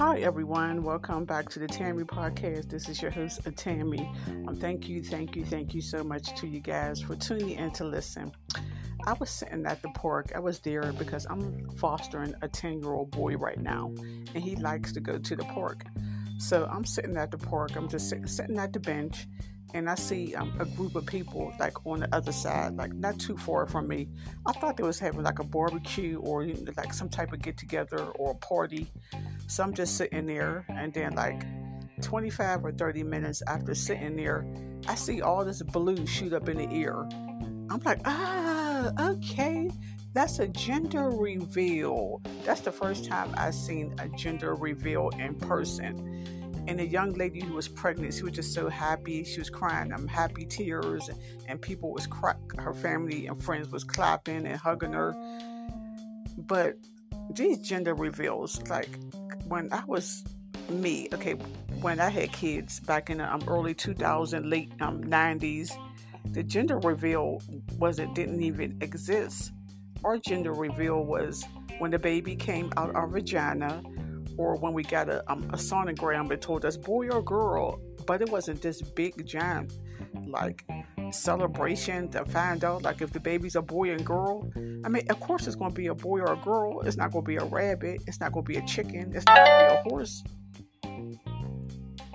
Hi, everyone. Welcome back to the Tammy Podcast. This is your host, Tammy. Um, thank you, thank you, thank you so much to you guys for tuning in to listen. I was sitting at the park. I was there because I'm fostering a 10 year old boy right now, and he likes to go to the park. So I'm sitting at the park. I'm just sit, sitting at the bench, and I see um, a group of people like on the other side, like not too far from me. I thought they was having like a barbecue or you know, like some type of get together or a party. So I'm just sitting there, and then like 25 or 30 minutes after sitting there, I see all this blue shoot up in the air. I'm like, ah, okay, that's a gender reveal. That's the first time I've seen a gender reveal in person and the young lady who was pregnant, she was just so happy. She was crying, I'm um, happy tears, and people was her family and friends was clapping and hugging her. But these gender reveals, like when I was me, okay, when I had kids back in the um, early 2000s, late um, 90s, the gender reveal wasn't didn't even exist. Our gender reveal was when the baby came out our vagina or when we got a, um, a sonogram that told us boy or girl, but it wasn't this big giant like celebration to find out like if the baby's a boy and girl. I mean, of course it's going to be a boy or a girl. It's not going to be a rabbit. It's not going to be a chicken. It's not going to be a horse.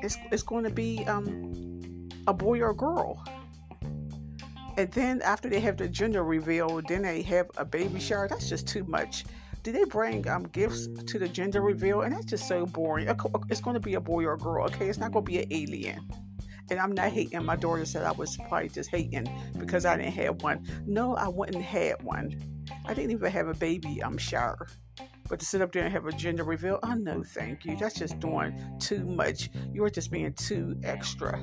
It's it's going to be um a boy or a girl. And then after they have the gender reveal, then they have a baby shower. That's just too much do they bring um, gifts to the gender reveal? And that's just so boring. It's going to be a boy or a girl, okay? It's not going to be an alien. And I'm not hating. My daughter said I was probably just hating because I didn't have one. No, I wouldn't have one. I didn't even have a baby I'm sure. But to sit up there and have a gender reveal, oh no, thank you. That's just doing too much. You're just being too extra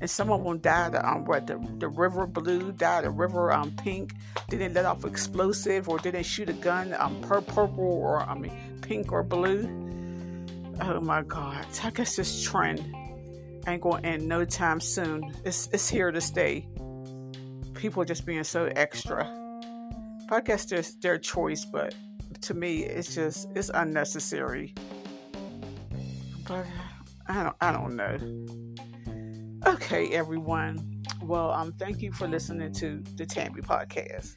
and some of them dyed um what the, the river blue dyed the river um pink didn't let off explosive or didn't shoot a gun um per purple or I mean pink or blue oh my god I guess this trend ain't going to end no time soon. It's it's here to stay. People just being so extra. But I guess there's their choice but to me it's just it's unnecessary. But I don't I don't know. Okay, everyone. Well, um, thank you for listening to the Tammy podcast.